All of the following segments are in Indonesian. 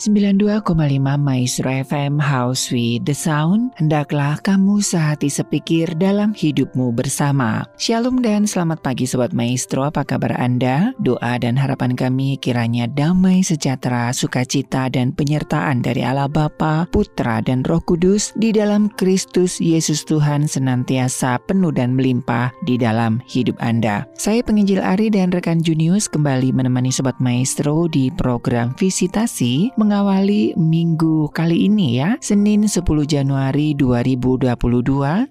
92,5 Maestro FM House with the Sound. Hendaklah kamu sehati sepikir dalam hidupmu bersama. Shalom dan selamat pagi Sobat Maestro. Apa kabar Anda? Doa dan harapan kami kiranya damai sejahtera Sukacita dan penyertaan dari Allah Bapa, Putra dan Roh Kudus Di dalam Kristus Yesus Tuhan senantiasa penuh dan melimpah Di dalam hidup Anda. Saya penginjil Ari dan rekan Junius Kembali menemani Sobat Maestro di program Visitasi mengawali minggu kali ini ya, Senin 10 Januari 2022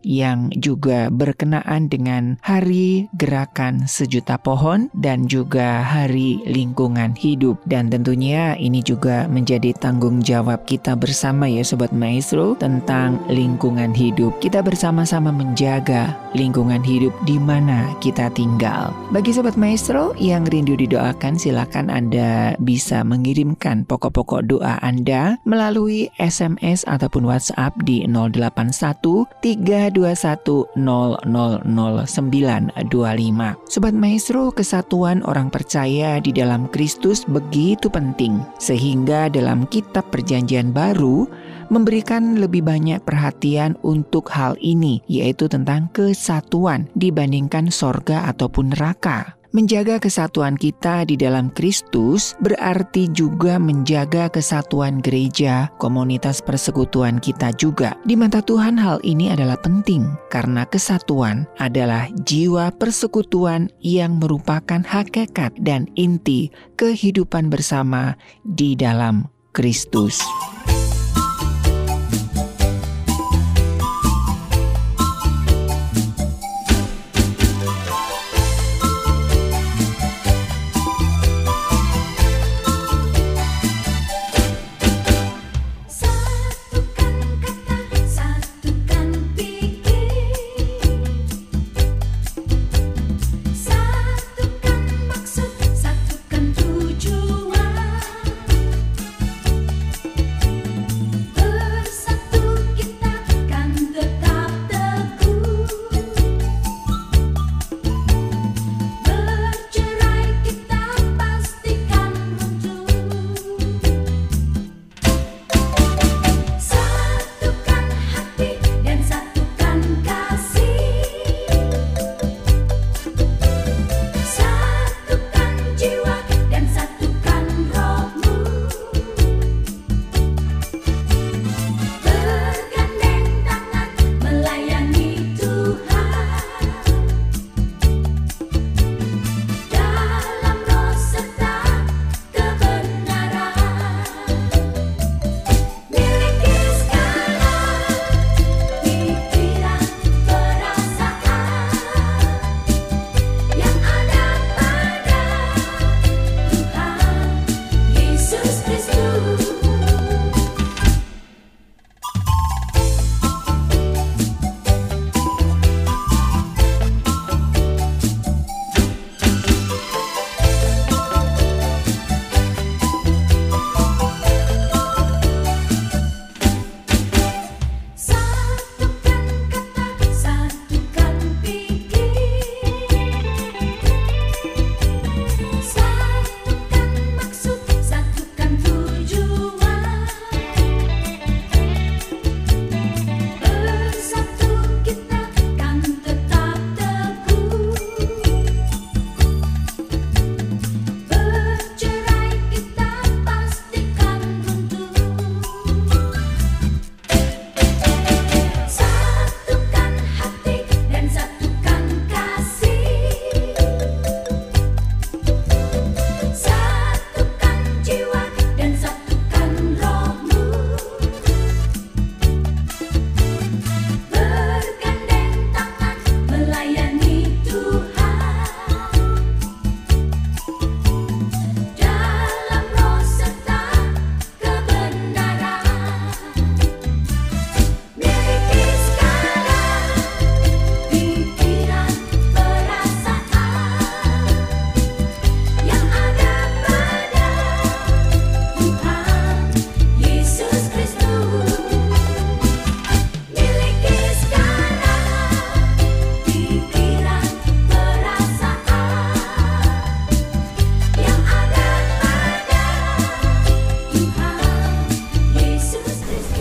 yang juga berkenaan dengan Hari Gerakan Sejuta Pohon dan juga Hari Lingkungan Hidup. Dan tentunya ini juga menjadi tanggung jawab kita bersama ya Sobat Maestro tentang lingkungan hidup. Kita bersama-sama menjaga lingkungan hidup di mana kita tinggal. Bagi Sobat Maestro yang rindu didoakan silakan Anda bisa mengirimkan pokok-pokok doa Anda melalui SMS ataupun WhatsApp di 081 321 000925. Sobat Maestro, kesatuan orang percaya di dalam Kristus begitu penting sehingga dalam kitab Perjanjian Baru memberikan lebih banyak perhatian untuk hal ini, yaitu tentang kesatuan dibandingkan sorga ataupun neraka. Menjaga kesatuan kita di dalam Kristus berarti juga menjaga kesatuan gereja, komunitas persekutuan kita juga. Di mata Tuhan hal ini adalah penting karena kesatuan adalah jiwa persekutuan yang merupakan hakikat dan inti kehidupan bersama di dalam Kristus.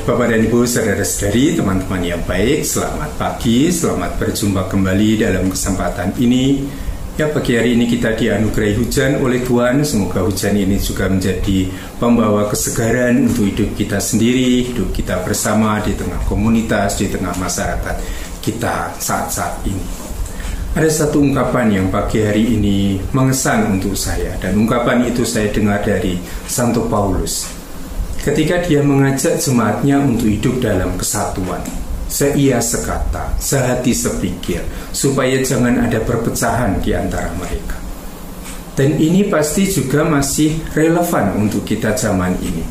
Bapak dan Ibu, saudara-saudari, teman-teman yang baik, selamat pagi, selamat berjumpa kembali dalam kesempatan ini. Ya, pagi hari ini kita dianugerahi hujan oleh Tuhan. Semoga hujan ini juga menjadi pembawa kesegaran untuk hidup kita sendiri, hidup kita bersama di tengah komunitas, di tengah masyarakat kita saat-saat ini. Ada satu ungkapan yang pagi hari ini mengesan untuk saya dan ungkapan itu saya dengar dari Santo Paulus ketika dia mengajak jemaatnya untuk hidup dalam kesatuan. Seia sekata, sehati sepikir, supaya jangan ada perpecahan di antara mereka. Dan ini pasti juga masih relevan untuk kita zaman ini.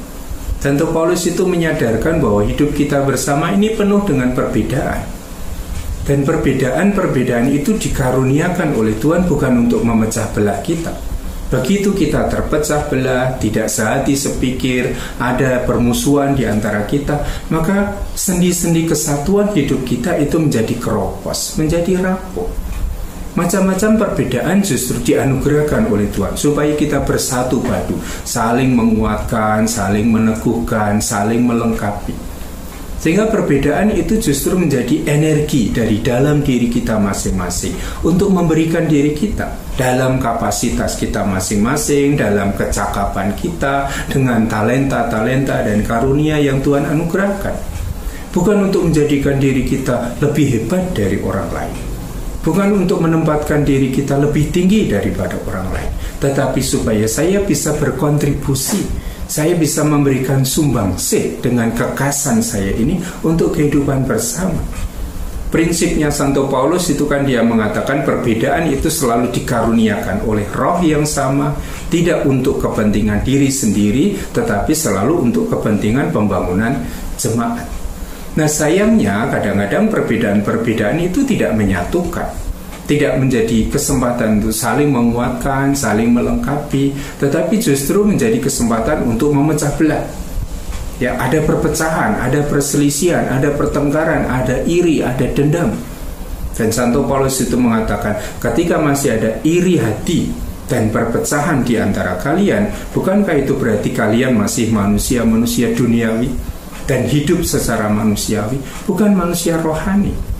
Tentu Paulus itu menyadarkan bahwa hidup kita bersama ini penuh dengan perbedaan. Dan perbedaan-perbedaan itu dikaruniakan oleh Tuhan bukan untuk memecah belah kita, Begitu kita terpecah belah, tidak sehati sepikir, ada permusuhan di antara kita, maka sendi-sendi kesatuan hidup kita itu menjadi keropos, menjadi rapuh. Macam-macam perbedaan justru dianugerahkan oleh Tuhan supaya kita bersatu padu, saling menguatkan, saling meneguhkan, saling melengkapi. Sehingga perbedaan itu justru menjadi energi dari dalam diri kita masing-masing untuk memberikan diri kita dalam kapasitas kita masing-masing, dalam kecakapan kita, dengan talenta-talenta dan karunia yang Tuhan anugerahkan. Bukan untuk menjadikan diri kita lebih hebat dari orang lain. Bukan untuk menempatkan diri kita lebih tinggi daripada orang lain. Tetapi supaya saya bisa berkontribusi saya bisa memberikan sumbang sih dengan kekasan saya ini untuk kehidupan bersama. Prinsipnya Santo Paulus itu kan dia mengatakan perbedaan itu selalu dikaruniakan oleh roh yang sama, tidak untuk kepentingan diri sendiri, tetapi selalu untuk kepentingan pembangunan jemaat. Nah sayangnya kadang-kadang perbedaan-perbedaan itu tidak menyatukan tidak menjadi kesempatan untuk saling menguatkan, saling melengkapi, tetapi justru menjadi kesempatan untuk memecah belah. Ya, ada perpecahan, ada perselisihan, ada pertengkaran, ada iri, ada dendam. Dan Santo Paulus itu mengatakan, ketika masih ada iri hati dan perpecahan di antara kalian, bukankah itu berarti kalian masih manusia-manusia duniawi dan hidup secara manusiawi, bukan manusia rohani?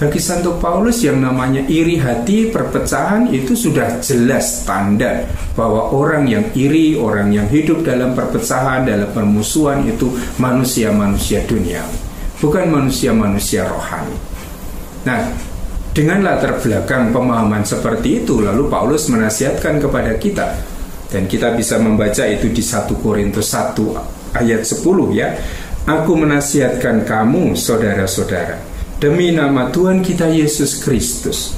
Bagi Santo Paulus yang namanya iri hati, perpecahan itu sudah jelas tanda bahwa orang yang iri, orang yang hidup dalam perpecahan, dalam permusuhan itu manusia-manusia dunia, bukan manusia-manusia rohani. Nah, dengan latar belakang pemahaman seperti itu, lalu Paulus menasihatkan kepada kita dan kita bisa membaca itu di 1 Korintus 1 ayat 10 ya. Aku menasihatkan kamu saudara-saudara demi nama Tuhan kita Yesus Kristus,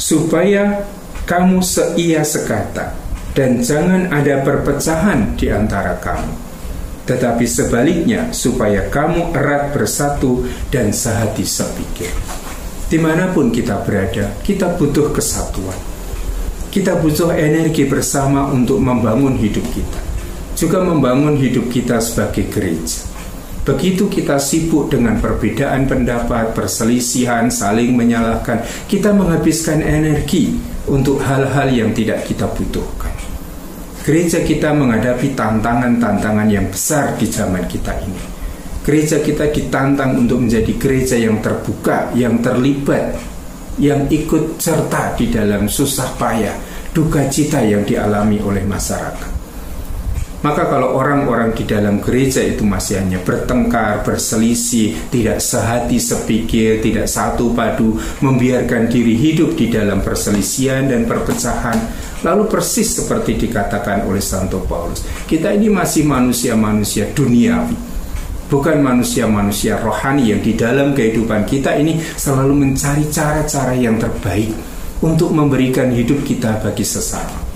supaya kamu seia sekata dan jangan ada perpecahan di antara kamu. Tetapi sebaliknya, supaya kamu erat bersatu dan sehati sepikir. Di mana pun kita berada, kita butuh kesatuan. Kita butuh energi bersama untuk membangun hidup kita, juga membangun hidup kita sebagai gereja. Begitu kita sibuk dengan perbedaan pendapat, perselisihan, saling menyalahkan, kita menghabiskan energi untuk hal-hal yang tidak kita butuhkan. Gereja kita menghadapi tantangan-tantangan yang besar di zaman kita ini. Gereja kita ditantang untuk menjadi gereja yang terbuka, yang terlibat, yang ikut serta di dalam susah payah, duka cita yang dialami oleh masyarakat. Maka kalau orang-orang di dalam gereja itu masih hanya bertengkar, berselisih, tidak sehati sepikir, tidak satu padu, membiarkan diri hidup di dalam perselisihan dan perpecahan, lalu persis seperti dikatakan oleh Santo Paulus, kita ini masih manusia-manusia duniawi, bukan manusia-manusia rohani yang di dalam kehidupan kita ini selalu mencari cara-cara yang terbaik untuk memberikan hidup kita bagi sesama.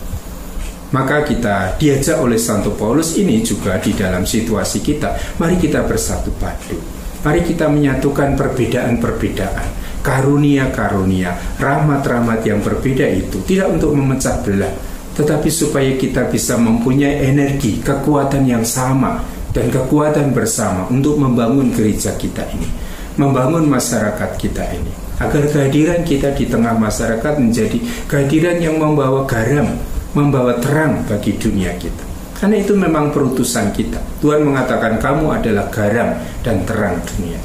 Maka kita diajak oleh Santo Paulus ini juga di dalam situasi kita. Mari kita bersatu padu. Mari kita menyatukan perbedaan-perbedaan. Karunia-karunia, rahmat-rahmat yang berbeda itu tidak untuk memecah belah, tetapi supaya kita bisa mempunyai energi, kekuatan yang sama dan kekuatan bersama untuk membangun gereja kita ini, membangun masyarakat kita ini, agar kehadiran kita di tengah masyarakat menjadi kehadiran yang membawa garam membawa terang bagi dunia kita. Karena itu memang perutusan kita. Tuhan mengatakan kamu adalah garam dan terang dunia.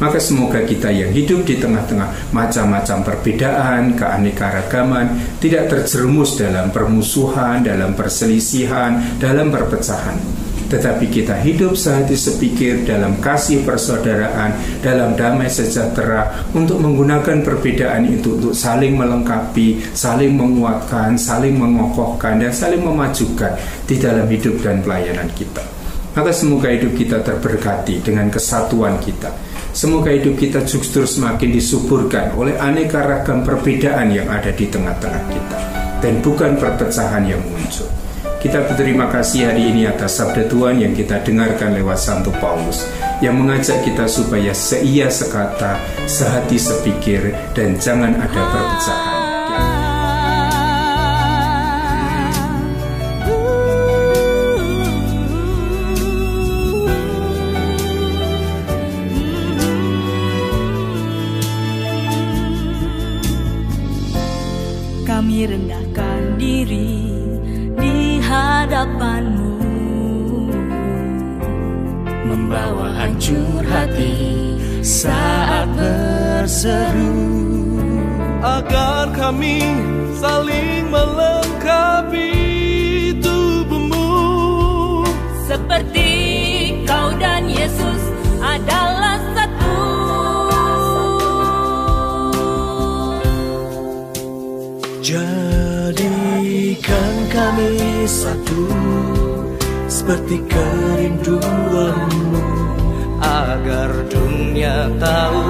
Maka semoga kita yang hidup di tengah-tengah macam-macam perbedaan, keanekaragaman, tidak terjerumus dalam permusuhan, dalam perselisihan, dalam perpecahan tetapi kita hidup sehati sepikir dalam kasih persaudaraan, dalam damai sejahtera untuk menggunakan perbedaan itu untuk saling melengkapi, saling menguatkan, saling mengokohkan, dan saling memajukan di dalam hidup dan pelayanan kita. Maka semoga hidup kita terberkati dengan kesatuan kita. Semoga hidup kita justru semakin disuburkan oleh aneka ragam perbedaan yang ada di tengah-tengah kita dan bukan perpecahan yang muncul. Kita berterima kasih hari ini atas sabda Tuhan yang kita dengarkan lewat Santo Paulus yang mengajak kita supaya seia sekata, sehati sepikir, dan jangan ada perpecahan. Hancur hati saat berseru. Agar kami saling melengkapi tubuhmu. Seperti kau dan Yesus adalah satu. Jadikan kami satu seperti kerinduanmu agar dunia tahu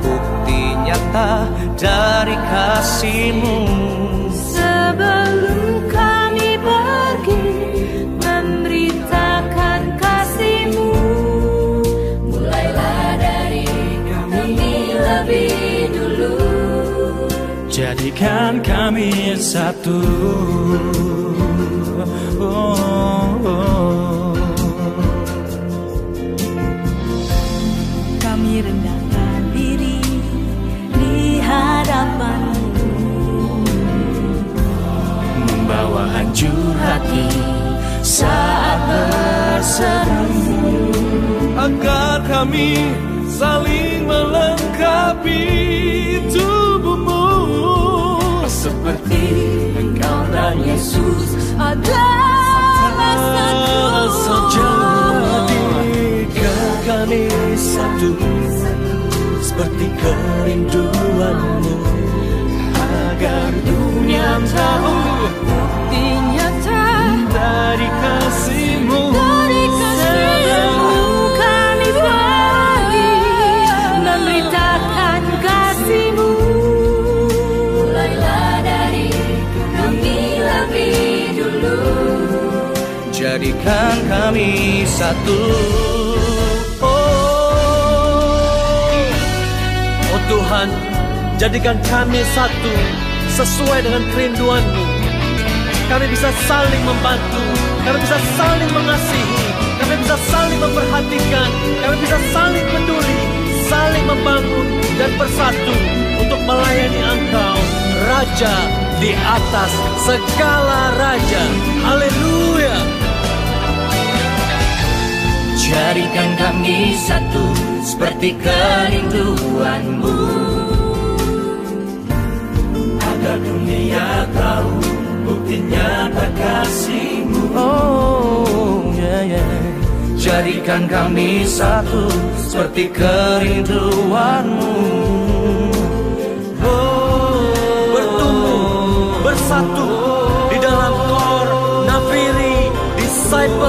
bukti nyata dari kasihmu. Sebelum kami pergi memberitakan kasihmu. Mulailah dari kami lebih dulu. Jadikan kami satu. Kami hancur hati saat berseru. Agar kami saling melengkapi tubuhmu. Seperti engkau dan Yesus adalah satu. Jadikan kami satu Seperti kerinduanmu Agar dunia tahu Jadikan kami satu. Oh Tuhan, jadikan kami satu sesuai dengan kerinduanmu. Kami bisa saling membantu, kami bisa saling mengasihi, kami bisa saling memperhatikan, kami bisa saling peduli, saling membangun dan bersatu untuk melayani Engkau, Raja di atas segala raja. Haleluya! Jadikan kami satu seperti kerinduanmu Agar dunia tahu nyata kasihmu. Oh yeah yeah. Jadikan kami satu seperti kerinduanmu. Bertumbuh bersatu di dalam kor Nafiri Discipleship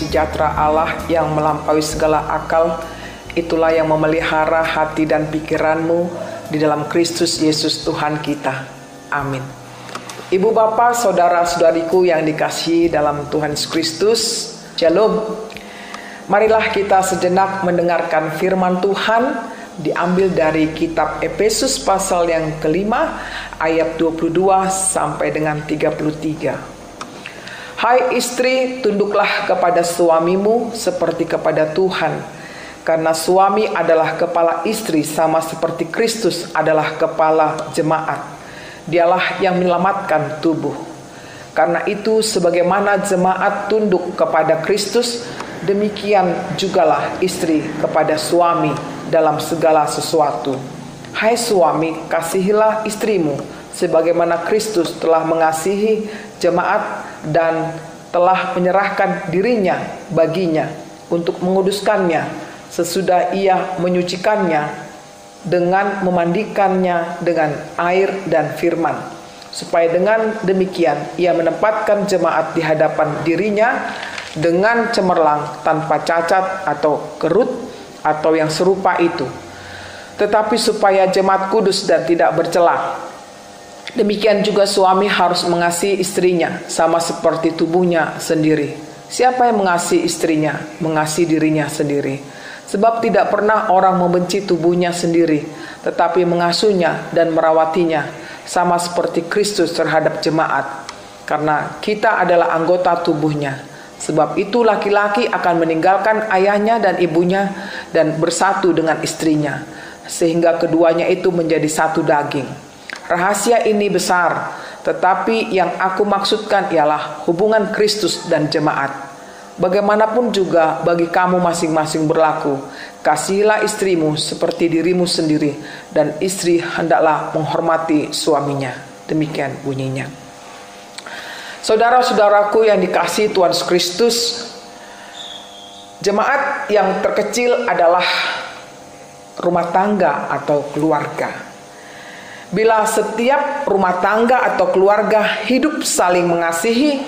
sejahtera Allah yang melampaui segala akal, itulah yang memelihara hati dan pikiranmu di dalam Kristus Yesus Tuhan kita. Amin. Ibu bapak, saudara-saudariku yang dikasihi dalam Tuhan Yesus Kristus, Shalom. Marilah kita sejenak mendengarkan firman Tuhan diambil dari kitab Efesus pasal yang kelima ayat 22 sampai dengan 33. Hai istri, tunduklah kepada suamimu seperti kepada Tuhan. Karena suami adalah kepala istri sama seperti Kristus adalah kepala jemaat. Dialah yang menyelamatkan tubuh. Karena itu sebagaimana jemaat tunduk kepada Kristus, demikian jugalah istri kepada suami dalam segala sesuatu. Hai suami, kasihilah istrimu sebagaimana Kristus telah mengasihi jemaat dan telah menyerahkan dirinya baginya untuk menguduskannya sesudah ia menyucikannya dengan memandikannya dengan air dan firman. Supaya dengan demikian ia menempatkan jemaat di hadapan dirinya dengan cemerlang tanpa cacat atau kerut atau yang serupa itu. Tetapi supaya jemaat kudus dan tidak bercelah Demikian juga suami harus mengasihi istrinya sama seperti tubuhnya sendiri. Siapa yang mengasihi istrinya, mengasihi dirinya sendiri. Sebab tidak pernah orang membenci tubuhnya sendiri, tetapi mengasuhnya dan merawatinya sama seperti Kristus terhadap jemaat. Karena kita adalah anggota tubuhnya. Sebab itu laki-laki akan meninggalkan ayahnya dan ibunya dan bersatu dengan istrinya. Sehingga keduanya itu menjadi satu daging. Rahasia ini besar, tetapi yang aku maksudkan ialah hubungan Kristus dan jemaat. Bagaimanapun juga bagi kamu masing-masing berlaku, kasihilah istrimu seperti dirimu sendiri, dan istri hendaklah menghormati suaminya. Demikian bunyinya. Saudara-saudaraku yang dikasih Tuhan Kristus, jemaat yang terkecil adalah rumah tangga atau keluarga. Bila setiap rumah tangga atau keluarga hidup saling mengasihi,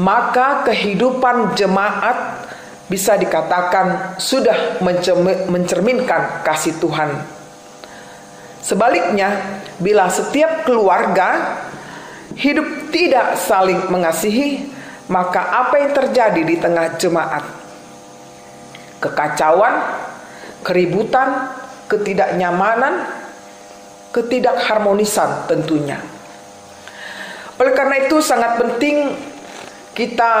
maka kehidupan jemaat bisa dikatakan sudah mencerminkan kasih Tuhan. Sebaliknya, bila setiap keluarga hidup tidak saling mengasihi, maka apa yang terjadi di tengah jemaat? Kekacauan, keributan, ketidaknyamanan, ketidakharmonisan tentunya. Oleh karena itu sangat penting kita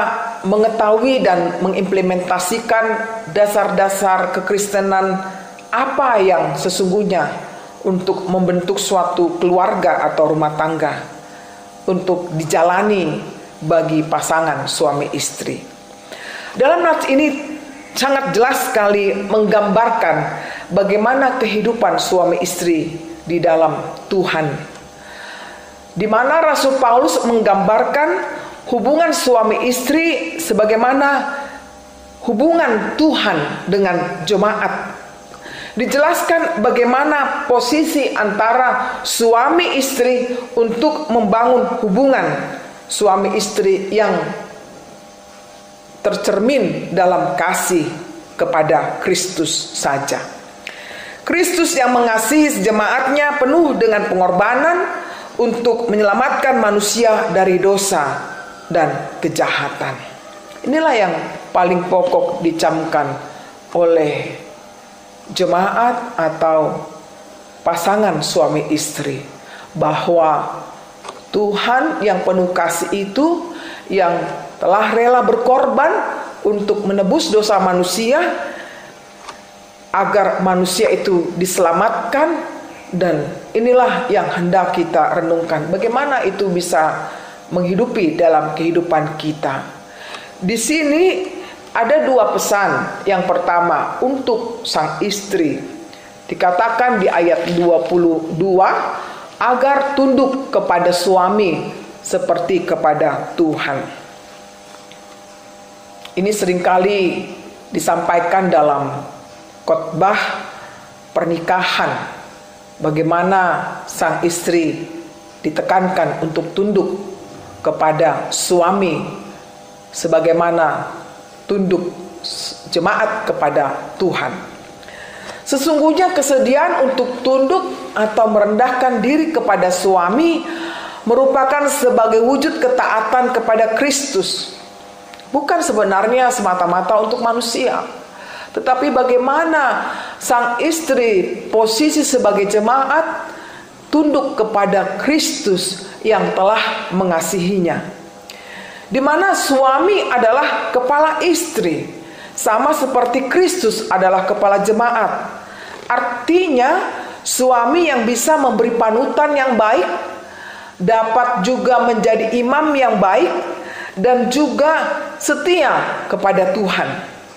mengetahui dan mengimplementasikan dasar-dasar kekristenan apa yang sesungguhnya untuk membentuk suatu keluarga atau rumah tangga untuk dijalani bagi pasangan suami istri. Dalam nats ini sangat jelas sekali menggambarkan bagaimana kehidupan suami istri di dalam Tuhan. Di mana Rasul Paulus menggambarkan hubungan suami istri sebagaimana hubungan Tuhan dengan jemaat. Dijelaskan bagaimana posisi antara suami istri untuk membangun hubungan suami istri yang tercermin dalam kasih kepada Kristus saja. Kristus yang mengasihi jemaatnya penuh dengan pengorbanan untuk menyelamatkan manusia dari dosa dan kejahatan. Inilah yang paling pokok dicamkan oleh jemaat atau pasangan suami istri bahwa Tuhan yang penuh kasih itu yang telah rela berkorban untuk menebus dosa manusia agar manusia itu diselamatkan dan inilah yang hendak kita renungkan bagaimana itu bisa menghidupi dalam kehidupan kita. Di sini ada dua pesan. Yang pertama untuk sang istri. Dikatakan di ayat 22 agar tunduk kepada suami seperti kepada Tuhan. Ini sering kali disampaikan dalam khotbah pernikahan bagaimana sang istri ditekankan untuk tunduk kepada suami sebagaimana tunduk jemaat kepada Tuhan. Sesungguhnya kesediaan untuk tunduk atau merendahkan diri kepada suami merupakan sebagai wujud ketaatan kepada Kristus. Bukan sebenarnya semata-mata untuk manusia, tetapi bagaimana sang istri posisi sebagai jemaat tunduk kepada Kristus yang telah mengasihinya. Di mana suami adalah kepala istri, sama seperti Kristus adalah kepala jemaat. Artinya, suami yang bisa memberi panutan yang baik dapat juga menjadi imam yang baik dan juga setia kepada Tuhan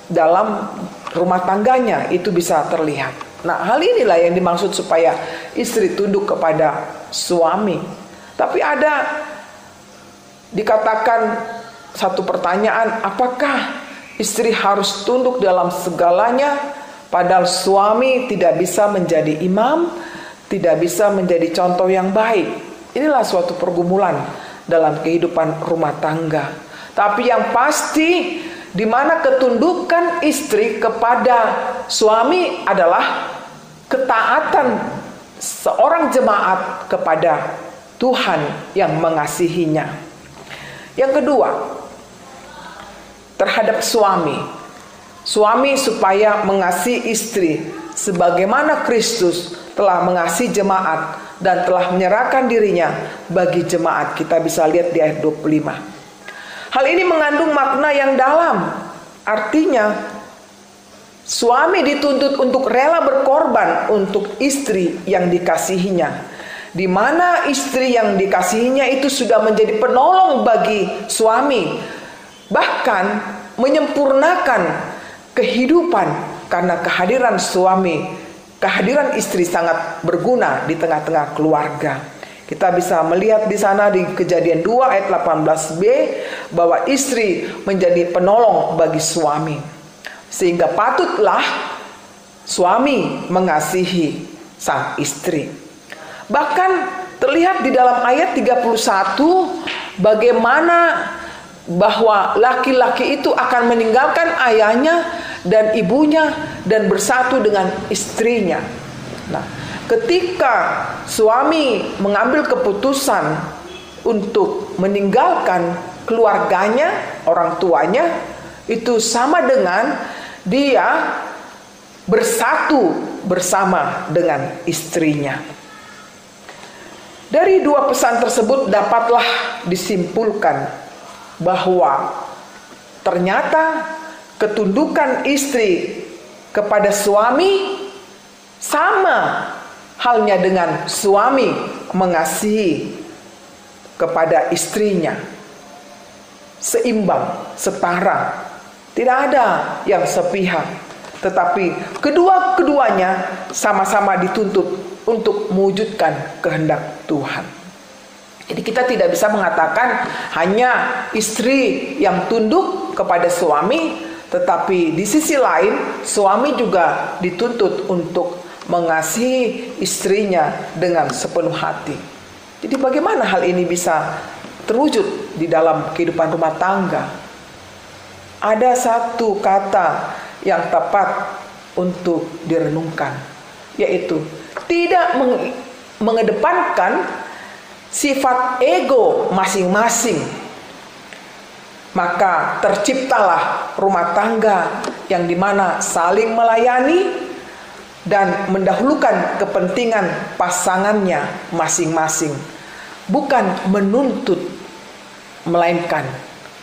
dalam rumah tangganya itu bisa terlihat. Nah, hal inilah yang dimaksud supaya istri tunduk kepada suami. Tapi ada dikatakan satu pertanyaan, apakah istri harus tunduk dalam segalanya padahal suami tidak bisa menjadi imam, tidak bisa menjadi contoh yang baik. Inilah suatu pergumulan dalam kehidupan rumah tangga. Tapi yang pasti di mana ketundukan istri kepada suami adalah ketaatan seorang jemaat kepada Tuhan yang mengasihinya. Yang kedua, terhadap suami. Suami supaya mengasihi istri sebagaimana Kristus telah mengasihi jemaat dan telah menyerahkan dirinya bagi jemaat. Kita bisa lihat di ayat 25. Hal ini mengandung makna yang dalam. Artinya, suami dituntut untuk rela berkorban untuk istri yang dikasihinya. Di mana istri yang dikasihinya itu sudah menjadi penolong bagi suami, bahkan menyempurnakan kehidupan karena kehadiran suami, kehadiran istri sangat berguna di tengah-tengah keluarga. Kita bisa melihat di sana di kejadian 2 ayat 18b bahwa istri menjadi penolong bagi suami. Sehingga patutlah suami mengasihi sang istri. Bahkan terlihat di dalam ayat 31 bagaimana bahwa laki-laki itu akan meninggalkan ayahnya dan ibunya dan bersatu dengan istrinya. Nah, ketika suami mengambil keputusan untuk meninggalkan keluarganya, orang tuanya, itu sama dengan dia bersatu bersama dengan istrinya. Dari dua pesan tersebut dapatlah disimpulkan bahwa ternyata ketundukan istri kepada suami sama halnya dengan suami mengasihi kepada istrinya seimbang, setara. Tidak ada yang sepihak, tetapi kedua-keduanya sama-sama dituntut untuk mewujudkan kehendak Tuhan. Jadi kita tidak bisa mengatakan hanya istri yang tunduk kepada suami, tetapi di sisi lain suami juga dituntut untuk mengasihi istrinya dengan sepenuh hati. Jadi bagaimana hal ini bisa terwujud di dalam kehidupan rumah tangga? Ada satu kata yang tepat untuk direnungkan, yaitu tidak mengedepankan sifat ego masing-masing. Maka terciptalah rumah tangga yang di mana saling melayani, dan mendahulukan kepentingan pasangannya masing-masing, bukan menuntut, melainkan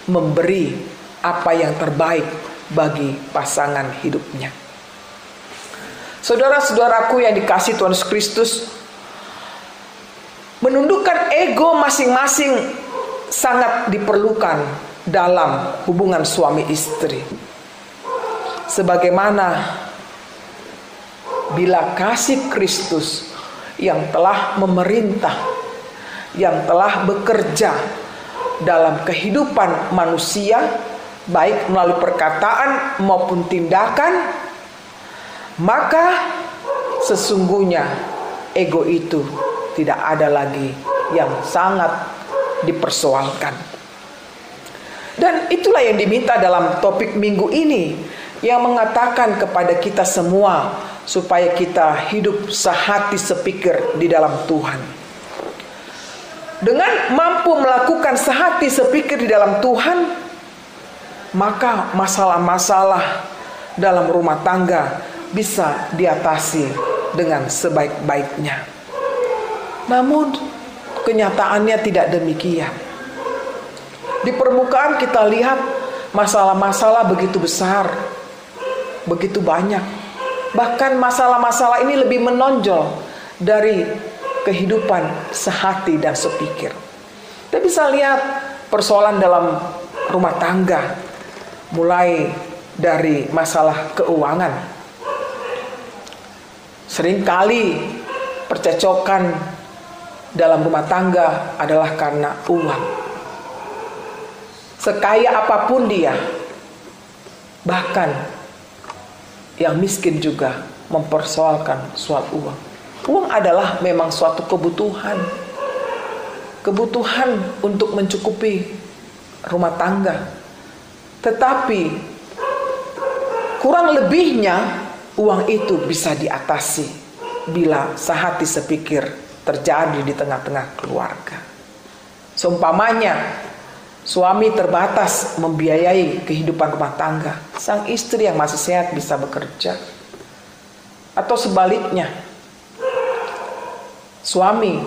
memberi apa yang terbaik bagi pasangan hidupnya. Saudara-saudaraku yang dikasih Tuhan Yesus Kristus, menundukkan ego masing-masing sangat diperlukan dalam hubungan suami istri. Sebagaimana bila kasih Kristus yang telah memerintah, yang telah bekerja dalam kehidupan manusia, baik melalui perkataan maupun tindakan, maka sesungguhnya ego itu tidak ada lagi yang sangat dipersoalkan. Dan itulah yang diminta dalam topik minggu ini yang mengatakan kepada kita semua supaya kita hidup sehati sepikir di dalam Tuhan. Dengan mampu melakukan sehati sepikir di dalam Tuhan, maka masalah-masalah dalam rumah tangga bisa diatasi dengan sebaik-baiknya. Namun kenyataannya tidak demikian. Di permukaan kita lihat masalah-masalah begitu besar, begitu banyak. Bahkan masalah-masalah ini lebih menonjol dari kehidupan sehati dan sepikir. Kita bisa lihat persoalan dalam rumah tangga, mulai dari masalah keuangan. Seringkali percecokan dalam rumah tangga adalah karena uang sekaya apa pun dia, bahkan yang miskin juga mempersoalkan soal uang. Uang adalah memang suatu kebutuhan, kebutuhan untuk mencukupi rumah tangga, tetapi kurang lebihnya uang itu bisa diatasi bila sehati sepikir terjadi di tengah-tengah keluarga. Seumpamanya Suami terbatas membiayai kehidupan rumah tangga. Sang istri yang masih sehat bisa bekerja. Atau sebaliknya, suami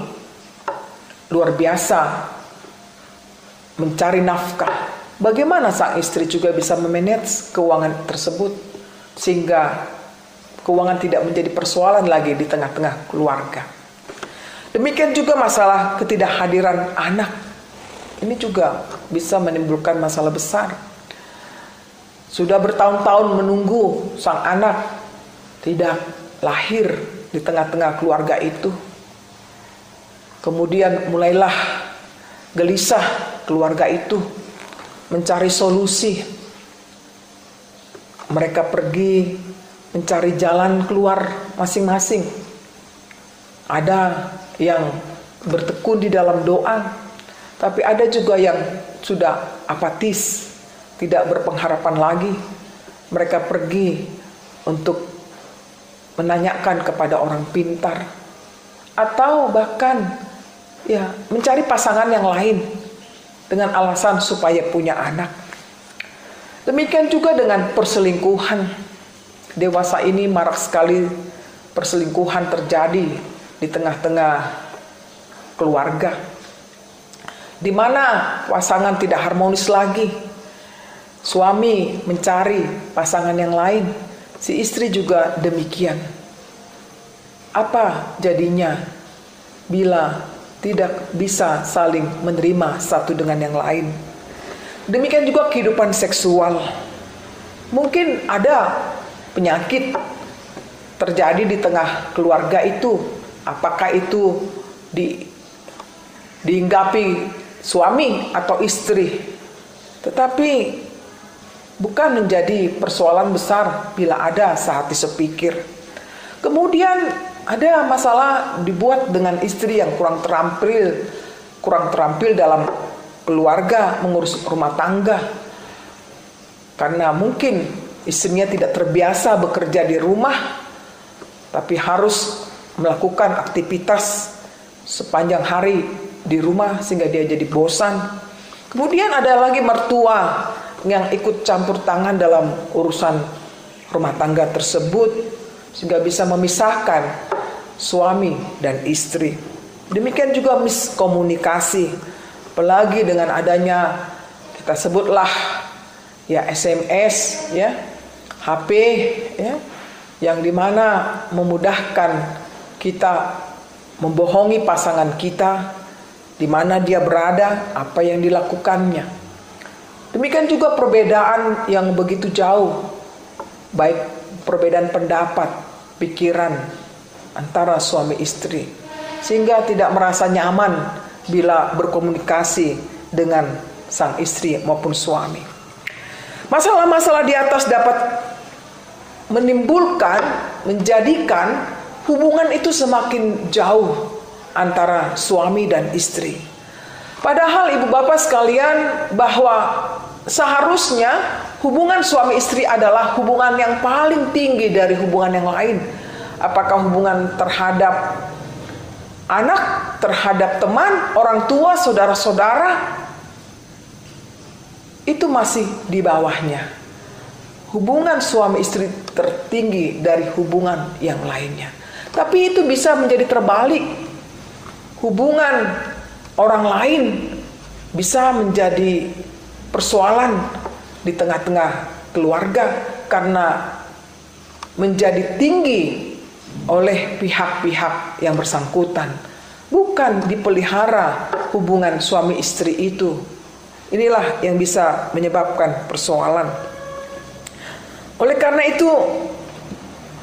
luar biasa mencari nafkah. Bagaimana sang istri juga bisa memanage keuangan tersebut sehingga keuangan tidak menjadi persoalan lagi di tengah-tengah keluarga. Demikian juga masalah ketidakhadiran anak ini juga bisa menimbulkan masalah besar. Sudah bertahun-tahun menunggu sang anak tidak lahir di tengah-tengah keluarga itu. Kemudian mulailah gelisah keluarga itu mencari solusi. Mereka pergi mencari jalan keluar masing-masing. Ada yang bertekun di dalam doa, tapi ada juga yang sudah apatis, tidak berpengharapan lagi. Mereka pergi untuk menanyakan kepada orang pintar atau bahkan ya mencari pasangan yang lain dengan alasan supaya punya anak. Demikian juga dengan perselingkuhan. Dewasa ini marak sekali perselingkuhan terjadi di tengah-tengah keluarga di mana pasangan tidak harmonis lagi. Suami mencari pasangan yang lain, si istri juga demikian. Apa jadinya bila tidak bisa saling menerima satu dengan yang lain? Demikian juga kehidupan seksual. Mungkin ada penyakit terjadi di tengah keluarga itu. Apakah itu di diinggapi suami atau istri. Tetapi bukan menjadi persoalan besar bila ada sehati sepikir. Kemudian ada masalah dibuat dengan istri yang kurang terampil, kurang terampil dalam keluarga, mengurus rumah tangga. Karena mungkin istrinya tidak terbiasa bekerja di rumah, tapi harus melakukan aktivitas sepanjang hari di rumah sehingga dia jadi bosan. Kemudian ada lagi mertua yang ikut campur tangan dalam urusan rumah tangga tersebut sehingga bisa memisahkan suami dan istri. Demikian juga miskomunikasi, apalagi dengan adanya kita sebutlah ya SMS ya, HP ya, yang di mana memudahkan kita membohongi pasangan kita di mana dia berada, apa yang dilakukannya. Demikian juga perbedaan yang begitu jauh, baik perbedaan pendapat, pikiran antara suami istri, sehingga tidak merasa nyaman bila berkomunikasi dengan sang istri maupun suami. Masalah-masalah di atas dapat menimbulkan, menjadikan hubungan itu semakin jauh antara suami dan istri. Padahal ibu bapak sekalian bahwa seharusnya hubungan suami istri adalah hubungan yang paling tinggi dari hubungan yang lain. Apakah hubungan terhadap anak, terhadap teman, orang tua, saudara-saudara, itu masih di bawahnya. Hubungan suami istri tertinggi dari hubungan yang lainnya. Tapi itu bisa menjadi terbalik. Hubungan orang lain bisa menjadi persoalan di tengah-tengah keluarga karena menjadi tinggi oleh pihak-pihak yang bersangkutan. Bukan dipelihara hubungan suami istri itu. Inilah yang bisa menyebabkan persoalan. Oleh karena itu,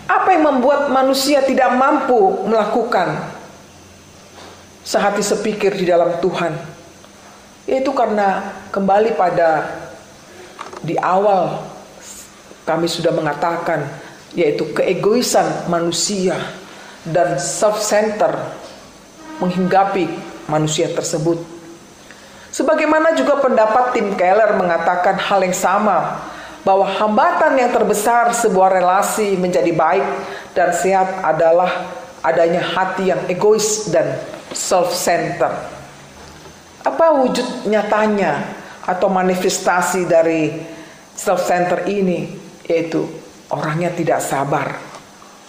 apa yang membuat manusia tidak mampu melakukan sehati sepikir di dalam Tuhan? Yaitu karena kembali pada di awal kami sudah mengatakan yaitu keegoisan manusia dan self-center menghinggapi manusia tersebut. Sebagaimana juga pendapat Tim Keller mengatakan hal yang sama bahwa hambatan yang terbesar sebuah relasi menjadi baik dan sehat adalah adanya hati yang egois dan self-center. Apa wujud nyatanya atau manifestasi dari self-center ini? Yaitu orangnya tidak sabar,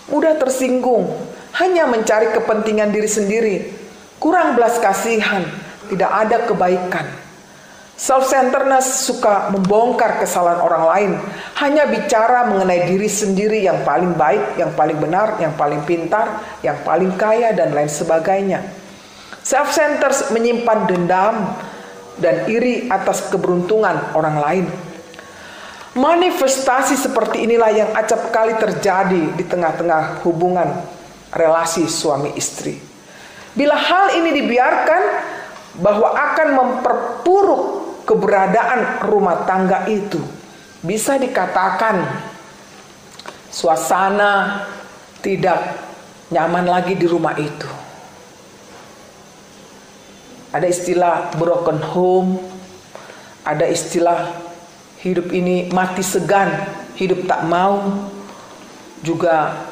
mudah tersinggung, hanya mencari kepentingan diri sendiri, kurang belas kasihan, tidak ada kebaikan. Self-centeredness suka membongkar kesalahan orang lain, hanya bicara mengenai diri sendiri yang paling baik, yang paling benar, yang paling pintar, yang paling kaya, dan lain sebagainya. Self-centered menyimpan dendam dan iri atas keberuntungan orang lain. Manifestasi seperti inilah yang acap kali terjadi di tengah-tengah hubungan relasi suami istri. Bila hal ini dibiarkan, bahwa akan memperpuruk keberadaan rumah tangga itu. Bisa dikatakan suasana tidak nyaman lagi di rumah itu. Ada istilah broken home, ada istilah hidup ini mati segan, hidup tak mau. Juga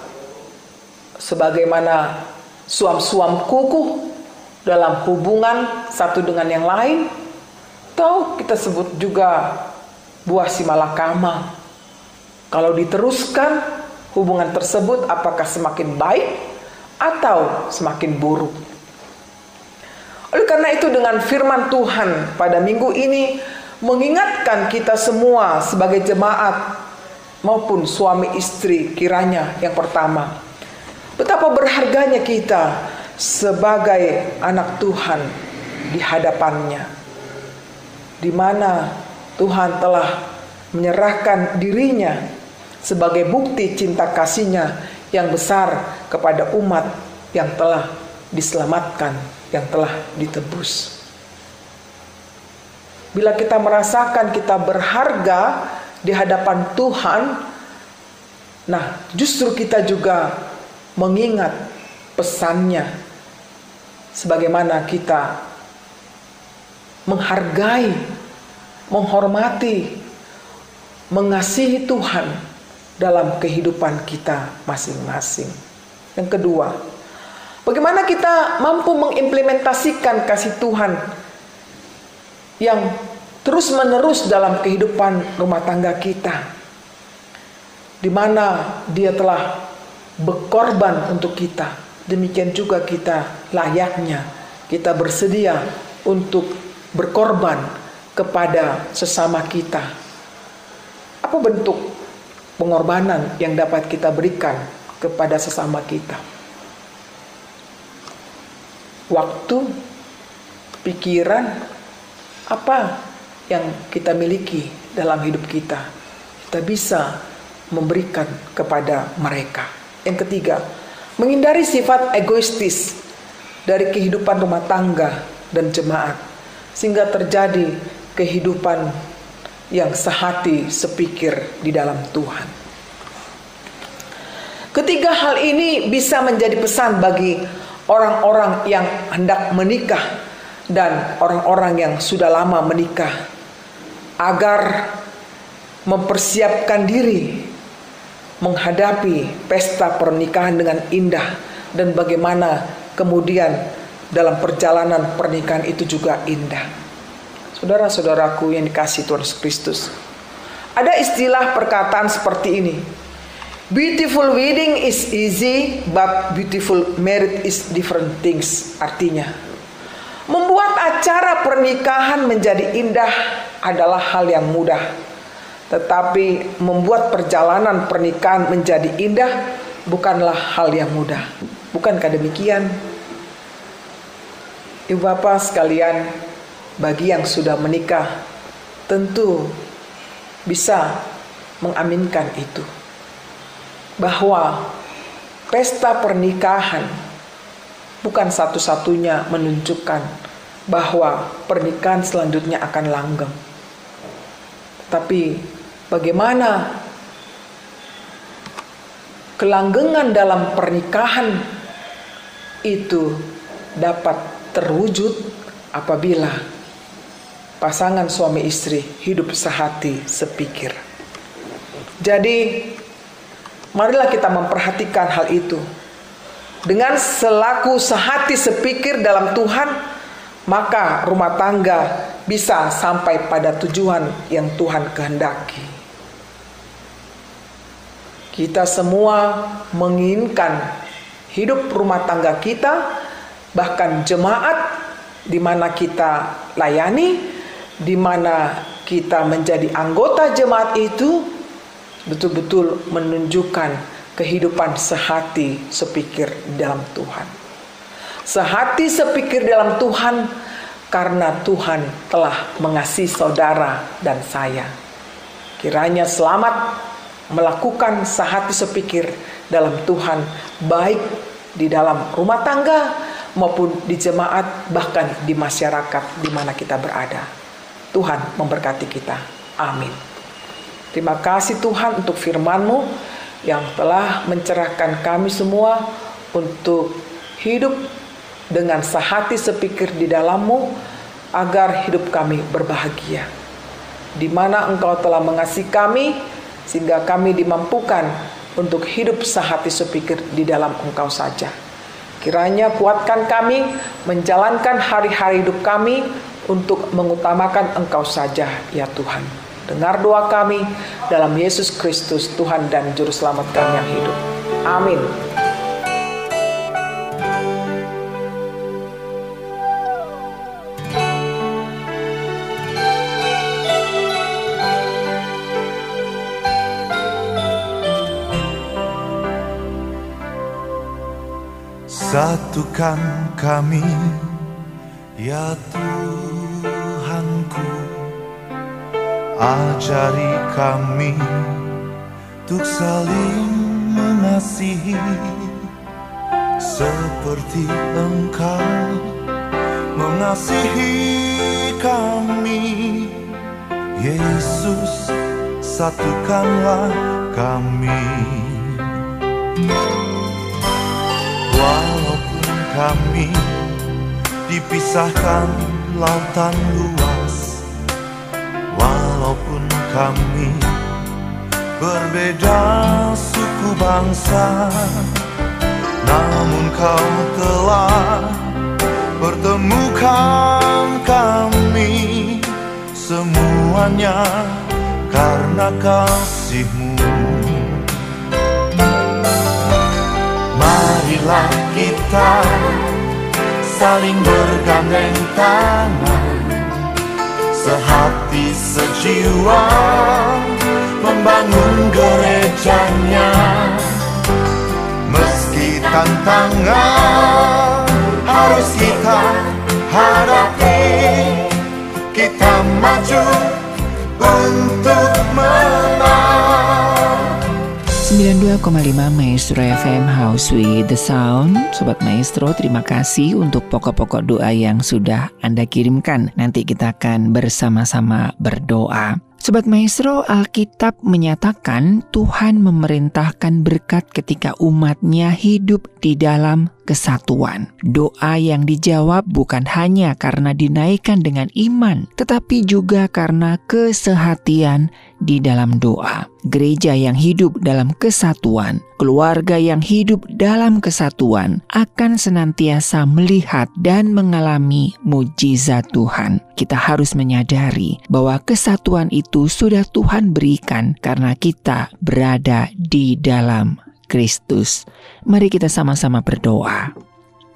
sebagaimana suam-suam kukuh dalam hubungan satu dengan yang lain atau kita sebut juga buah si malakama. Kalau diteruskan hubungan tersebut apakah semakin baik atau semakin buruk. Oleh karena itu dengan firman Tuhan pada minggu ini mengingatkan kita semua sebagai jemaat maupun suami istri kiranya yang pertama. Betapa berharganya kita sebagai anak Tuhan di hadapannya. Di mana Tuhan telah menyerahkan dirinya sebagai bukti cinta kasihnya yang besar kepada umat yang telah diselamatkan, yang telah ditebus. Bila kita merasakan kita berharga di hadapan Tuhan, nah justru kita juga mengingat pesannya sebagaimana kita menghargai, menghormati, mengasihi Tuhan dalam kehidupan kita masing-masing. Yang kedua, bagaimana kita mampu mengimplementasikan kasih Tuhan yang terus-menerus dalam kehidupan rumah tangga kita, di mana Dia telah berkorban untuk kita demikian juga kita layaknya kita bersedia untuk berkorban kepada sesama kita. Apa bentuk pengorbanan yang dapat kita berikan kepada sesama kita? Waktu, pikiran, apa yang kita miliki dalam hidup kita, kita bisa memberikan kepada mereka. Yang ketiga, Menghindari sifat egoistis dari kehidupan rumah tangga dan jemaat sehingga terjadi kehidupan yang sehati sepikir di dalam Tuhan. Ketiga hal ini bisa menjadi pesan bagi orang-orang yang hendak menikah dan orang-orang yang sudah lama menikah. agar mempersiapkan diri menghadapi pesta pernikahan dengan indah dan bagaimana kemudian dalam perjalanan pernikahan itu juga indah. Saudara-saudaraku yang dikasih Tuhan Kristus. Ada istilah perkataan seperti ini. Beautiful wedding is easy, but beautiful marriage is different things. Artinya, membuat acara pernikahan menjadi indah adalah hal yang mudah. Tetapi membuat perjalanan pernikahan menjadi indah bukanlah hal yang mudah. Bukankah demikian? Ibu bapak sekalian, bagi yang sudah menikah, tentu bisa mengaminkan itu. Bahwa pesta pernikahan bukan satu-satunya menunjukkan bahwa pernikahan selanjutnya akan langgeng. Tapi bagaimana kelanggengan dalam pernikahan itu dapat terwujud apabila pasangan suami istri hidup sehati sepikir. Jadi, marilah kita memperhatikan hal itu. Dengan selaku sehati sepikir dalam Tuhan, maka rumah tangga bisa sampai pada tujuan yang Tuhan kehendaki. Kita semua menginginkan hidup rumah tangga kita, bahkan jemaat di mana kita layani, di mana kita menjadi anggota jemaat itu betul-betul menunjukkan kehidupan sehati sepikir dalam Tuhan. Sehati sepikir dalam Tuhan karena Tuhan telah mengasihi saudara dan saya. Kiranya selamat melakukan sehati sepikir dalam Tuhan baik di dalam rumah tangga maupun di jemaat bahkan di masyarakat di mana kita berada. Tuhan memberkati kita. Amin. Terima kasih Tuhan untuk firman-Mu yang telah mencerahkan kami semua untuk hidup dengan sehati sepikir di dalammu agar hidup kami berbahagia. Di mana engkau telah mengasihi kami sehingga kami dimampukan untuk hidup sehati sepikir di dalam engkau saja. Kiranya kuatkan kami menjalankan hari-hari hidup kami untuk mengutamakan engkau saja ya Tuhan. Dengar doa kami dalam Yesus Kristus Tuhan dan Juru Selamat kami yang hidup. Amin. Satukan kami ya Tuhanku Ajari kami untuk saling mengasihi. Seperti engkau mengasihi kami. Yesus satukanlah kami. Walaupun kami dipisahkan lautan luas kami berbeda suku bangsa. Namun kau telah pertemukan kami Semuanya karena kasihmu. Marilah kita saling bergandeng tangan Sehati sejiwa membangun gerejanya. Meski tantangan harus kita hadapi Kita maju untuk menang 92,5 Maestro FM House with the Sound. Sobat Maestro terima kasih untuk pokok-pokok doa yang sudah Anda kirimkan. Nanti kita akan bersama-sama berdoa. Sobat Maestro, Alkitab menyatakan Tuhan memerintahkan berkat ketika umatnya hidup di dalam kesatuan. Doa yang dijawab bukan hanya karena dinaikkan dengan iman, tetapi juga karena kesehatian di dalam doa. Gereja yang hidup dalam kesatuan, keluarga yang hidup dalam kesatuan akan senantiasa melihat dan mengalami mujizat Tuhan. Kita harus menyadari bahwa kesatuan itu sudah Tuhan berikan karena kita berada di dalam Kristus. Mari kita sama-sama berdoa.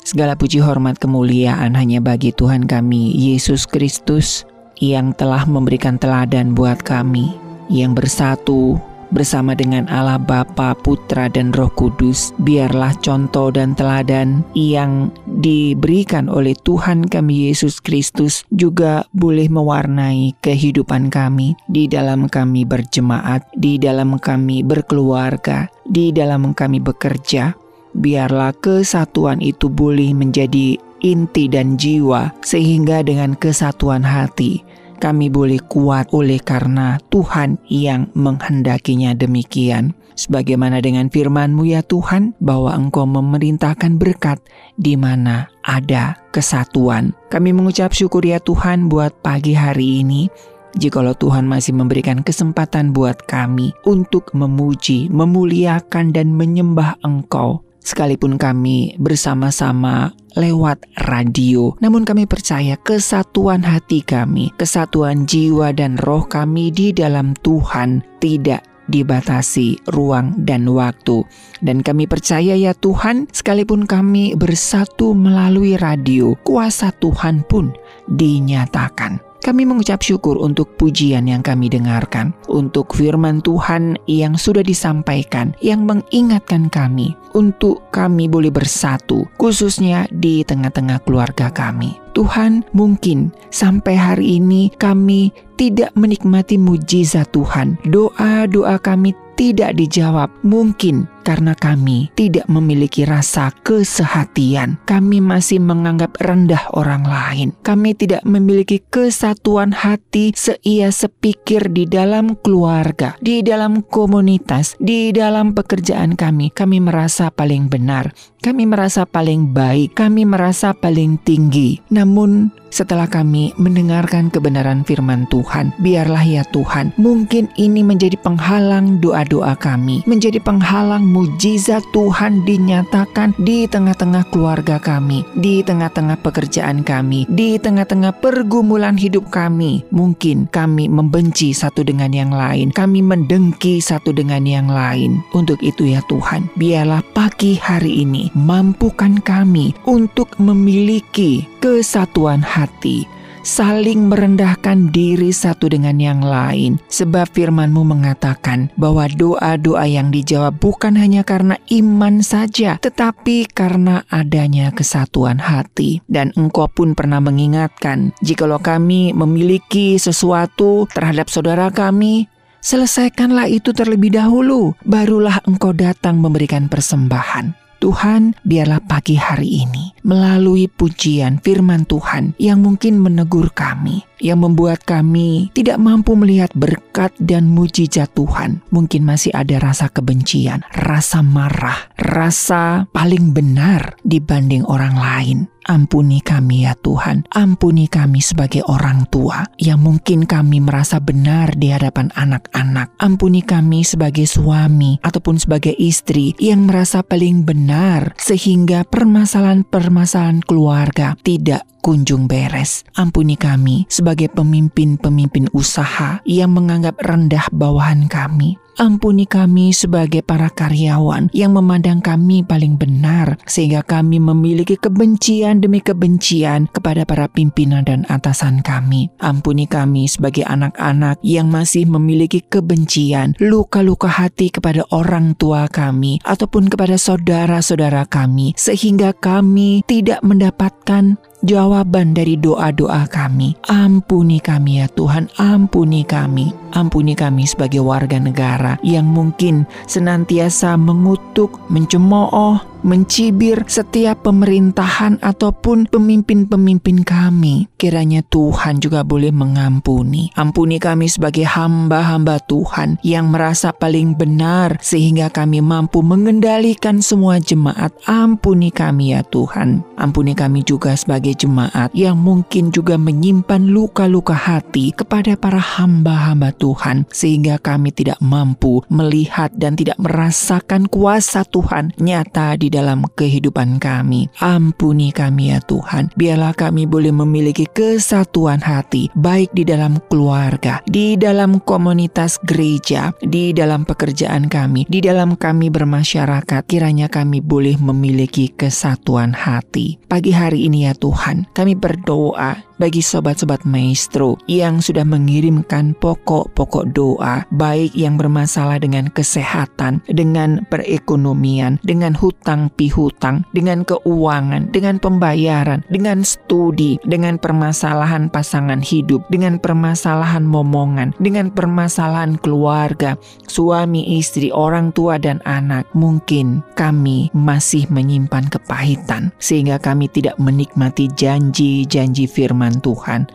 Segala puji hormat kemuliaan hanya bagi Tuhan kami, Yesus Kristus, yang telah memberikan teladan buat kami, yang bersatu bersama dengan Allah Bapa, Putra, dan Roh Kudus. Biarlah contoh dan teladan yang diberikan oleh Tuhan kami Yesus Kristus juga boleh mewarnai kehidupan kami di dalam kami berjemaat, di dalam kami berkeluarga, di dalam kami bekerja. Biarlah kesatuan itu boleh menjadi inti dan jiwa, sehingga dengan kesatuan hati kami boleh kuat oleh karena Tuhan yang menghendakinya demikian. Sebagaimana dengan firman-Mu ya Tuhan, bahwa Engkau memerintahkan berkat di mana ada kesatuan. Kami mengucap syukur ya Tuhan buat pagi hari ini. Jikalau Tuhan masih memberikan kesempatan buat kami untuk memuji, memuliakan, dan menyembah Engkau, sekalipun kami bersama-sama lewat radio. Namun kami percaya kesatuan hati kami, kesatuan jiwa dan roh kami di dalam Tuhan tidak dibatasi ruang dan waktu. Dan kami percaya ya Tuhan, sekalipun kami bersatu melalui radio, kuasa Tuhan pun dinyatakan. Kami mengucap syukur untuk pujian yang kami dengarkan, untuk firman Tuhan yang sudah disampaikan, yang mengingatkan kami untuk kami boleh bersatu, khususnya di tengah-tengah keluarga kami. Tuhan, mungkin sampai hari ini kami tidak menikmati mujizat Tuhan. Doa-doa kami tidak dijawab, mungkin karena kami tidak memiliki rasa kesehatian. Kami masih menganggap rendah orang lain. Kami tidak memiliki kesatuan hati seia sepikir di dalam keluarga, di dalam komunitas, di dalam pekerjaan kami. Kami merasa paling benar. Kami merasa paling baik. Kami merasa paling tinggi. Namun setelah kami mendengarkan kebenaran firman Tuhan, biarlah ya Tuhan, mungkin ini menjadi penghalang doa-doa kami, menjadi penghalang mujizat Tuhan dinyatakan di tengah-tengah keluarga kami, di tengah-tengah pekerjaan kami, di tengah-tengah pergumulan hidup kami. Mungkin kami membenci satu dengan yang lain, kami mendengki satu dengan yang lain. Untuk itu ya Tuhan, biarlah pagi hari ini mampukan kami untuk memiliki kesatuan hati, saling merendahkan diri satu dengan yang lain. Sebab firman-Mu mengatakan bahwa doa-doa yang dijawab bukan hanya karena iman saja, tetapi karena adanya kesatuan hati. Dan Engkau pun pernah mengingatkan, jikalau kami memiliki sesuatu terhadap saudara kami, selesaikanlah itu terlebih dahulu, barulah Engkau datang memberikan persembahan. Tuhan, biarlah pagi hari ini melalui pujian firman Tuhan yang mungkin menegur kami, yang membuat kami tidak mampu melihat berkat dan mujizat Tuhan. Mungkin masih ada rasa kebencian, rasa marah, rasa paling benar dibanding orang lain. Ampuni kami ya Tuhan, ampuni kami sebagai orang tua yang mungkin kami merasa benar di hadapan anak-anak. Ampuni kami sebagai suami ataupun sebagai istri yang merasa paling benar sehingga permasalahan-permasalahan keluarga tidak kunjung beres. Ampuni kami sebagai pemimpin-pemimpin usaha yang menganggap rendah bawahan kami. Ampuni kami sebagai para karyawan yang memandang kami paling benar, sehingga kami memiliki kebencian demi kebencian kepada para pimpinan dan atasan kami. Ampuni kami sebagai anak-anak yang masih memiliki kebencian, luka-luka hati kepada orang tua kami, ataupun kepada saudara-saudara kami, sehingga kami tidak mendapatkan jawaban dari doa-doa kami. Ampuni kami ya Tuhan, ampuni kami. Ampuni kami sebagai warga negara yang mungkin senantiasa mengutuk, mencemooh, mencibir setiap pemerintahan ataupun pemimpin-pemimpin kami. Kiranya Tuhan juga boleh mengampuni. Ampuni kami sebagai hamba-hamba Tuhan yang merasa paling benar sehingga kami mampu mengendalikan semua jemaat. Ampuni kami ya Tuhan. Ampuni kami juga sebagai jemaat yang mungkin juga menyimpan luka-luka hati kepada para hamba-hamba Tuhan sehingga kami tidak mampu melihat dan tidak merasakan kuasa Tuhan nyata di dalam kehidupan kami. Ampuni kami ya Tuhan. Biarlah kami boleh memiliki kesatuan hati baik di dalam keluarga, di dalam komunitas gereja, di dalam pekerjaan kami, di dalam kami bermasyarakat. Kiranya kami boleh memiliki kesatuan hati. Pagi hari ini ya Tuhan, kami berdoa bagi sobat-sobat maestro yang sudah mengirimkan pokok-pokok doa, baik yang bermasalah dengan kesehatan, dengan perekonomian, dengan hutang pihutang, dengan keuangan, dengan pembayaran, dengan studi, dengan permasalahan pasangan hidup, dengan permasalahan momongan, dengan permasalahan keluarga, suami, istri, orang tua, dan anak. Mungkin kami masih menyimpan kepahitan, sehingga kami tidak menikmati janji-janji firman Tuhan.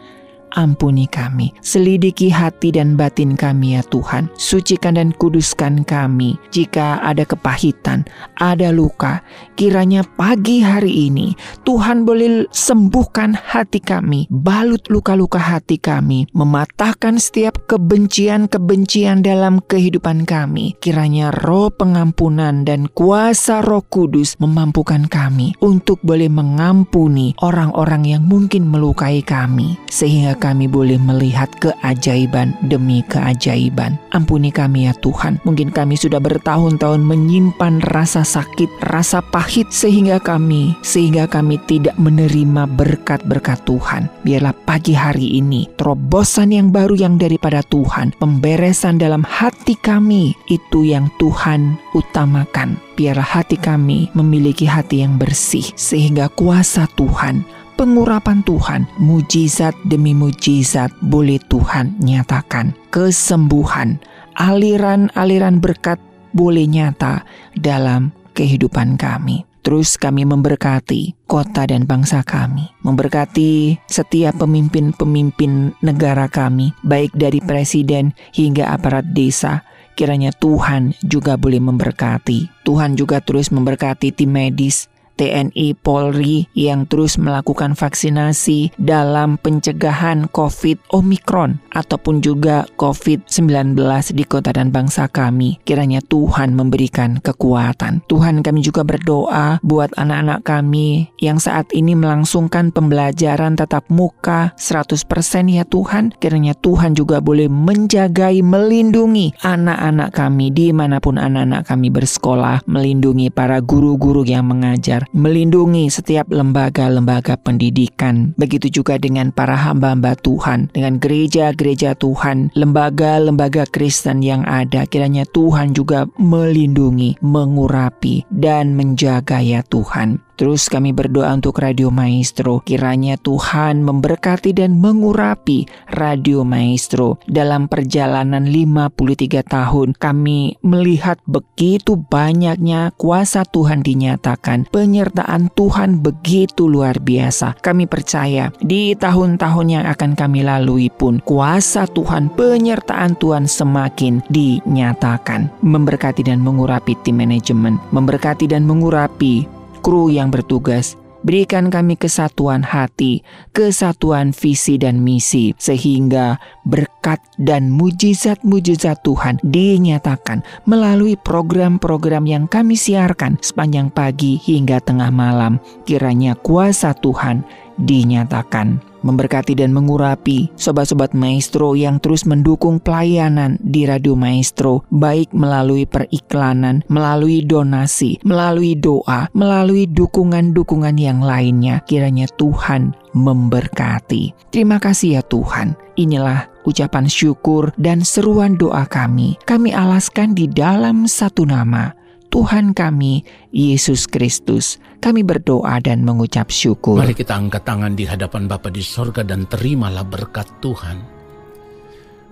Ampuni kami, selidiki hati dan batin kami ya Tuhan. Sucikan dan kuduskan kami. Jika ada kepahitan, ada luka, kiranya pagi hari ini Tuhan boleh sembuhkan hati kami, balut luka-luka hati kami, mematahkan setiap kebencian-kebencian dalam kehidupan kami. Kiranya roh pengampunan dan kuasa roh kudus memampukan kami untuk boleh mengampuni orang-orang yang mungkin melukai kami. Sehingga kami boleh melihat keajaiban demi keajaiban. Ampuni kami ya Tuhan. Mungkin kami sudah bertahun-tahun menyimpan rasa sakit, rasa pahit sehingga kami sehingga kami tidak menerima berkat-berkat Tuhan. Biarlah pagi hari ini terobosan yang baru yang daripada Tuhan, pemberesan dalam hati kami itu yang Tuhan utamakan. Biarlah hati kami memiliki hati yang bersih sehingga kuasa Tuhan pengurapan Tuhan, mujizat demi mujizat boleh Tuhan nyatakan. Kesembuhan, aliran-aliran berkat boleh nyata dalam kehidupan kami. Terus kami memberkati kota dan bangsa kami, memberkati setiap pemimpin-pemimpin negara kami, baik dari presiden hingga aparat desa, kiranya Tuhan juga boleh memberkati. Tuhan juga terus memberkati tim medis, TNI Polri yang terus melakukan vaksinasi dalam pencegahan COVID Omikron ataupun juga COVID-19 di kota dan bangsa kami. Kiranya Tuhan memberikan kekuatan. Tuhan kami juga berdoa buat anak-anak kami yang saat ini melangsungkan pembelajaran tatap muka 100% ya Tuhan. Kiranya Tuhan juga boleh menjagai, melindungi anak-anak kami di mana pun anak-anak kami bersekolah, melindungi para guru-guru yang mengajar, melindungi setiap lembaga-lembaga pendidikan. Begitu juga dengan para hamba-hamba Tuhan, dengan gereja-gereja Tuhan, lembaga-lembaga Kristen yang ada. Kiranya Tuhan juga melindungi, mengurapi, dan menjaga ya Tuhan. Terus kami berdoa untuk Radio Maestro. Kiranya Tuhan memberkati dan mengurapi Radio Maestro. Dalam perjalanan 53 tahun kami melihat begitu banyaknya kuasa Tuhan dinyatakan. Penyertaan Tuhan begitu luar biasa. Kami percaya di tahun-tahun yang akan kami lalui pun kuasa Tuhan, penyertaan Tuhan semakin dinyatakan. Memberkati dan mengurapi tim manajemen. Memberkati dan mengurapi kru yang bertugas. Berikan kami kesatuan hati, kesatuan visi dan misi, sehingga berkat dan mujizat-mujizat Tuhan dinyatakan melalui program-program yang kami siarkan sepanjang pagi hingga tengah malam. Kiranya kuasa Tuhan dinyatakan memberkati dan mengurapi sobat-sobat maestro yang terus mendukung pelayanan di Radio Maestro, baik melalui periklanan, melalui donasi, melalui doa, melalui dukungan-dukungan yang lainnya. Kiranya Tuhan memberkati. Terima kasih ya Tuhan. Inilah ucapan syukur dan seruan doa kami. Kami alaskan di dalam satu nama. Tuhan kami, Yesus Kristus. Kami berdoa dan mengucap syukur. Mari kita angkat tangan di hadapan Bapa di sorga dan terimalah berkat Tuhan.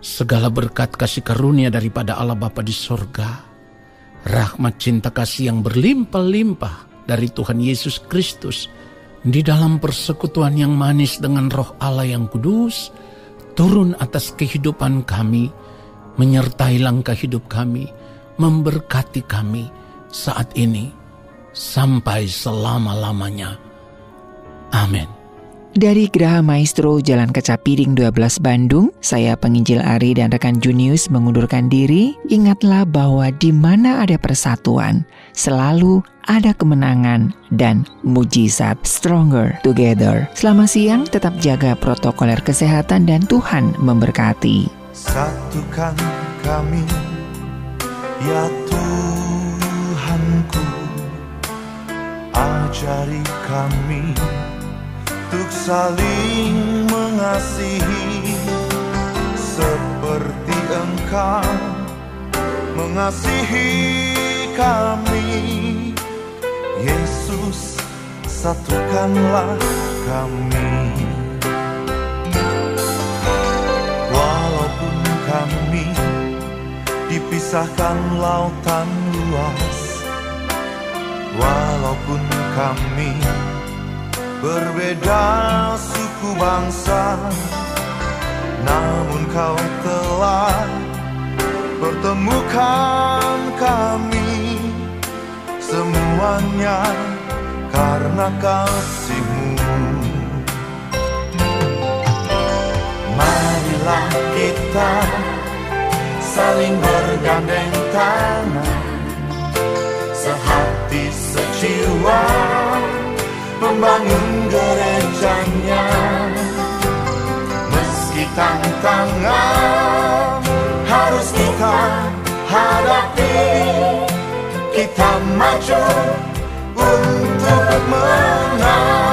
Segala berkat kasih karunia daripada Allah Bapa di sorga. Rahmat cinta kasih yang berlimpah-limpah dari Tuhan Yesus Kristus di dalam persekutuan yang manis dengan roh Allah yang kudus turun atas kehidupan kami, menyertai langkah hidup kami, memberkati kami saat ini sampai selama-lamanya. Amin. Dari Geraha Maestro Jalan Kaca Piring 12 Bandung, saya penginjil Ari dan rekan Junius mengundurkan diri. Ingatlah bahwa di mana ada persatuan, selalu ada kemenangan dan mujizat stronger together. Selamat siang, tetap jaga protokoler kesehatan dan Tuhan memberkati. Satukan kami Ya Tuhanku Ajari kami Untuk saling mengasihi. Seperti engkau Mengasihi kami. Yesus Satukanlah kami. Walaupun kami dipisahkan lautan luas Walaupun kami berbeda suku bangsa. Namun kau telah pertemukan kami Semuanya karena kasihmu. Marilah kita saling bergandeng tangan Sehati sejiwa membangun gerejanya. Meski tantangan harus kita hadapi Kita maju untuk menang